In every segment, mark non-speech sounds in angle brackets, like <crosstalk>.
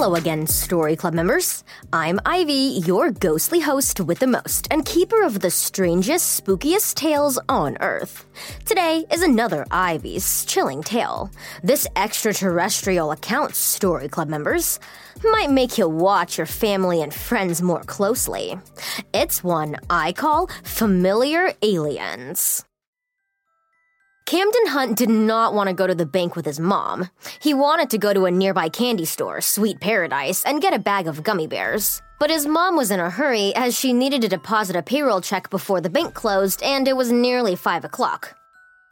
Hello again, Story Club members. I'm Ivy, your ghostly host with the most and keeper of the strangest, spookiest tales on Earth. Today is another Ivy's chilling tale. This extraterrestrial account, Story Club members, might make you watch your family and friends more closely. It's one I call Familiar Aliens. Camden Hunt did not want to go to the bank with his mom. He wanted to go to a nearby candy store, Sweet Paradise, and get a bag of gummy bears. But his mom was in a hurry as she needed to deposit a payroll check before the bank closed, and it was nearly 5 o'clock.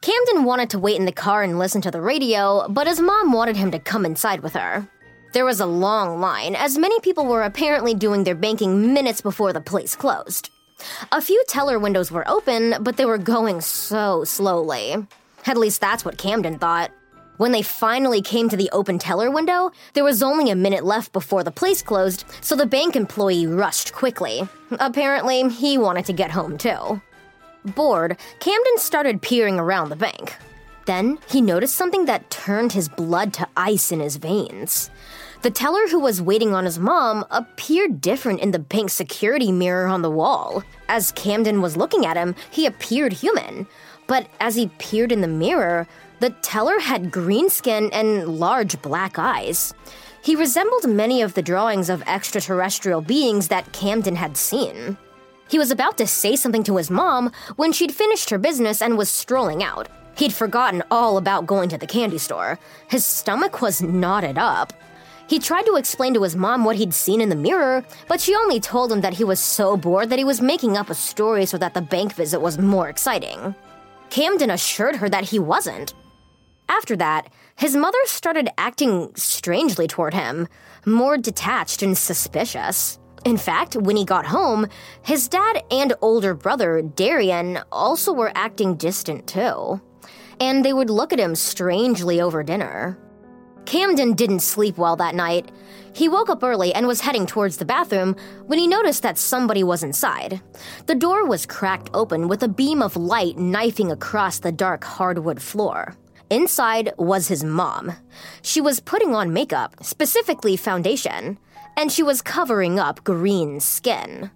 Camden wanted to wait in the car and listen to the radio, but his mom wanted him to come inside with her. There was a long line, as many people were apparently doing their banking minutes before the place closed. A few teller windows were open, but they were going so slowly. At least that's what Camden thought. When they finally came to the open teller window, there was only a minute left before the place closed, so the bank employee rushed quickly. Apparently, he wanted to get home too. Bored, Camden started peering around the bank. Then he noticed something that turned his blood to ice in his veins. The teller who was waiting on his mom appeared different in the bank security mirror on the wall. As Camden was looking at him, he appeared human. But as he peered in the mirror, the teller had green skin and large black eyes. He resembled many of the drawings of extraterrestrial beings that Camden had seen. He was about to say something to his mom when she'd finished her business and was strolling out. He'd forgotten all about going to the candy store. His stomach was knotted up. He tried to explain to his mom what he'd seen in the mirror, but she only told him that he was so bored that he was making up a story so that the bank visit was more exciting. Camden assured her that he wasn't. After that, his mother started acting strangely toward him, more detached and suspicious. In fact, when he got home, his dad and older brother, Darian, also were acting distant too. And they would look at him strangely over dinner. Camden didn't sleep well that night. He woke up early and was heading towards the bathroom when he noticed that somebody was inside. The door was cracked open with a beam of light knifing across the dark hardwood floor. Inside was his mom. She was putting on makeup, specifically foundation, and she was covering up green skin.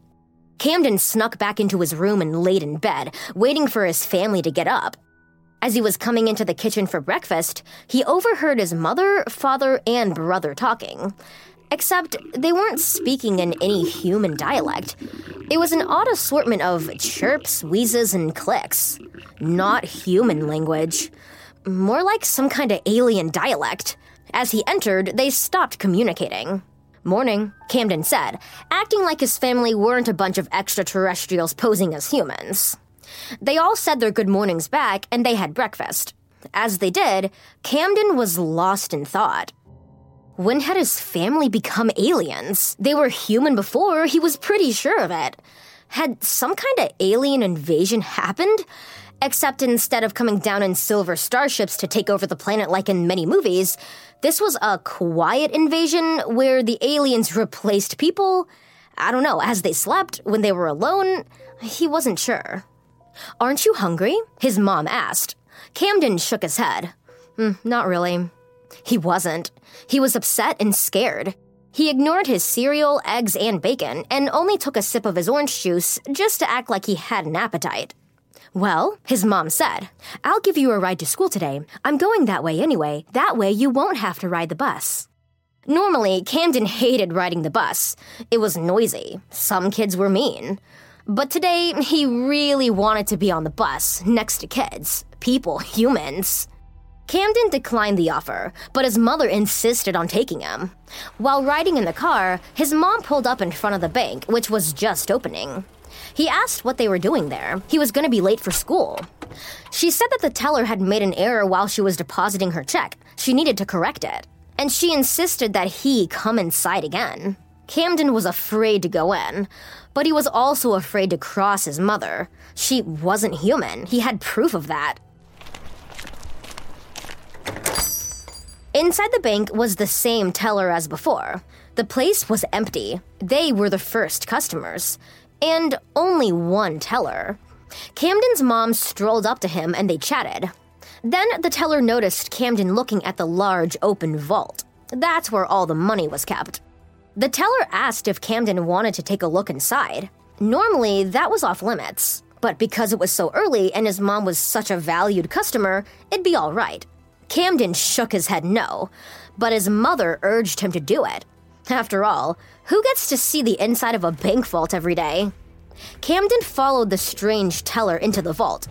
Camden snuck back into his room and laid in bed, waiting for his family to get up. As he was coming into the kitchen for breakfast, he overheard his mother, father, and brother talking. Except they weren't speaking in any human dialect. It was an odd assortment of chirps, wheezes, and clicks. Not human language. More like some kind of alien dialect. As he entered, they stopped communicating. Morning, Camden said, acting like his family weren't a bunch of extraterrestrials posing as humans. They all said their good mornings back and they had breakfast. As they did, Camden was lost in thought. When had his family become aliens? They were human before, he was pretty sure of it. Had some kind of alien invasion happened? Except instead of coming down in silver starships to take over the planet like in many movies, this was a quiet invasion where the aliens replaced people. I don't know, as they slept, when they were alone. He wasn't sure. Aren't you hungry? His mom asked. Camden shook his head. Mm, not really. He wasn't. He was upset and scared. He ignored his cereal, eggs, and bacon and only took a sip of his orange juice just to act like he had an appetite. Well, his mom said, I'll give you a ride to school today. I'm going that way anyway. That way you won't have to ride the bus. Normally, Camden hated riding the bus. It was noisy. Some kids were mean. But today, he really wanted to be on the bus, next to kids, people, humans. Camden declined the offer, but his mother insisted on taking him. While riding in the car, his mom pulled up in front of the bank, which was just opening. He asked what they were doing there. He was going to be late for school. She said that the teller had made an error while she was depositing her check. She needed to correct it. And she insisted that he come inside again. Camden was afraid to go in, but he was also afraid to cross his mother. She wasn't human. He had proof of that. Inside the bank was the same teller as before. The place was empty. They were the first customers and only one teller. Camden's mom strolled up to him and they chatted. Then the teller noticed Camden looking at the large open vault. That's where all the money was kept. The teller asked if Camden wanted to take a look inside. Normally, that was off limits, but because it was so early and his mom was such a valued customer, it'd be all right. Camden shook his head no, but his mother urged him to do it. After all, who gets to see the inside of a bank vault every day? Camden followed the strange teller into the vault.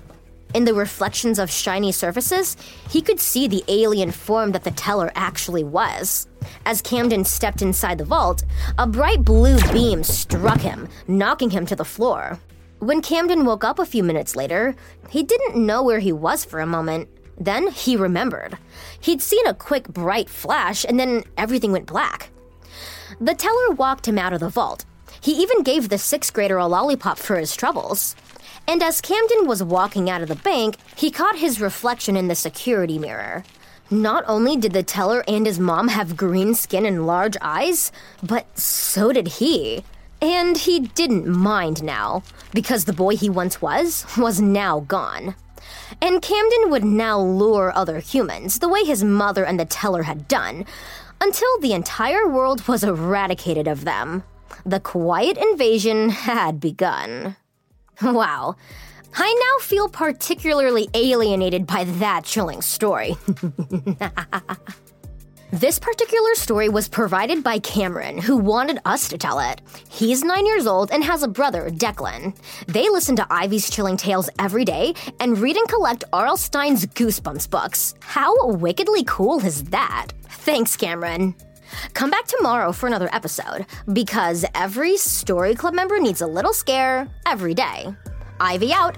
In the reflections of shiny surfaces, he could see the alien form that the teller actually was. As Camden stepped inside the vault, a bright blue beam struck him, knocking him to the floor. When Camden woke up a few minutes later, he didn't know where he was for a moment. Then he remembered. He'd seen a quick bright flash, and then everything went black. The teller walked him out of the vault. He even gave the sixth grader a lollipop for his troubles. And as Camden was walking out of the bank, he caught his reflection in the security mirror. Not only did the teller and his mom have green skin and large eyes, but so did he. And he didn't mind now, because the boy he once was was now gone. And Camden would now lure other humans, the way his mother and the teller had done, until the entire world was eradicated of them. The quiet invasion had begun. Wow. I now feel particularly alienated by that chilling story. <laughs> This particular story was provided by Cameron, who wanted us to tell it. He's nine years old and has a brother, Declan. They listen to Ivy's Chilling Tales every day and read and collect R.L. Stine's Goosebumps books. How wickedly cool is that? Thanks, Cameron. Come back tomorrow for another episode, because every Story Club member needs a little scare every day. Ivy out.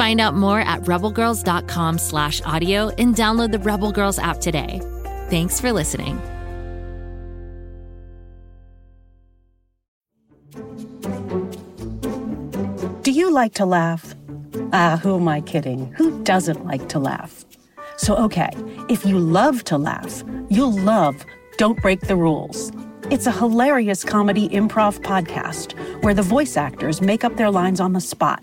Find out more at rebelgirls.com slash audio and download the Rebel Girls app today. Thanks for listening. Do you like to laugh? Ah, who am I kidding? Who doesn't like to laugh? So, okay, if you love to laugh, you'll love Don't Break the Rules. It's a hilarious comedy improv podcast where the voice actors make up their lines on the spot